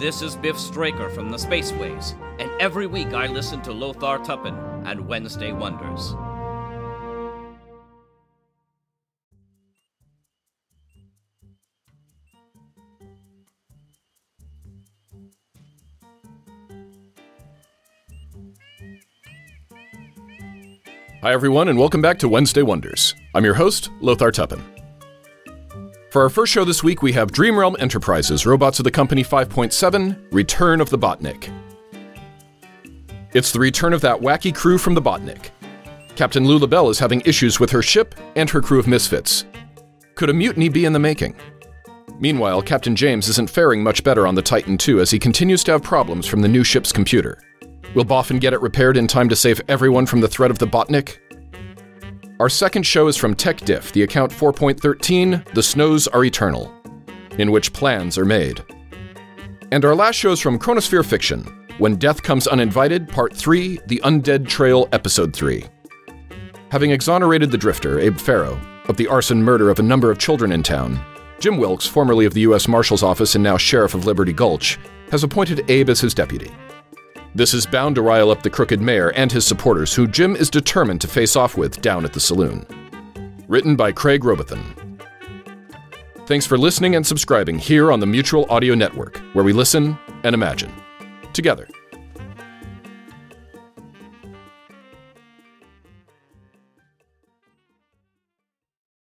This is Biff Straker from the Spaceways, and every week I listen to Lothar Tuppen and Wednesday Wonders. Hi, everyone, and welcome back to Wednesday Wonders. I'm your host, Lothar Tuppen. For our first show this week, we have Dreamrealm Enterprises Robotz of the Company 5.7 Return of the Botnik. It's the return of that wacky crew from the Botnik. Captain Lula Bell is having issues with her ship and her crew of misfits. Could a mutiny be in the making? Meanwhile, Captain James isn't faring much better on the Titan II as he continues to have problems from the new ship's computer. Will Boffin get it repaired in time to save everyone from the threat of the Botnik? Our second show is from TechDiff, the account 4.13, The Snows Are Eternal, in which plans are made. And our last show is from Chronosphere Fiction, When Death Comes Uninvited, Part 3, The Undead Trail, Episode 3. Having exonerated the drifter, Abe Farrow, of the arson murder of a number of children in town, Jim Wilkes, formerly of the U.S. Marshal's Office and now Sheriff of Liberty Gulch, has appointed Abe as his deputy. This is bound to rile up the crooked mayor and his supporters, who Jim is determined to face off with down at the saloon. Written by Craig Robothan. Thanks for listening and subscribing here on the Mutual Audio Network, where we listen and imagine together.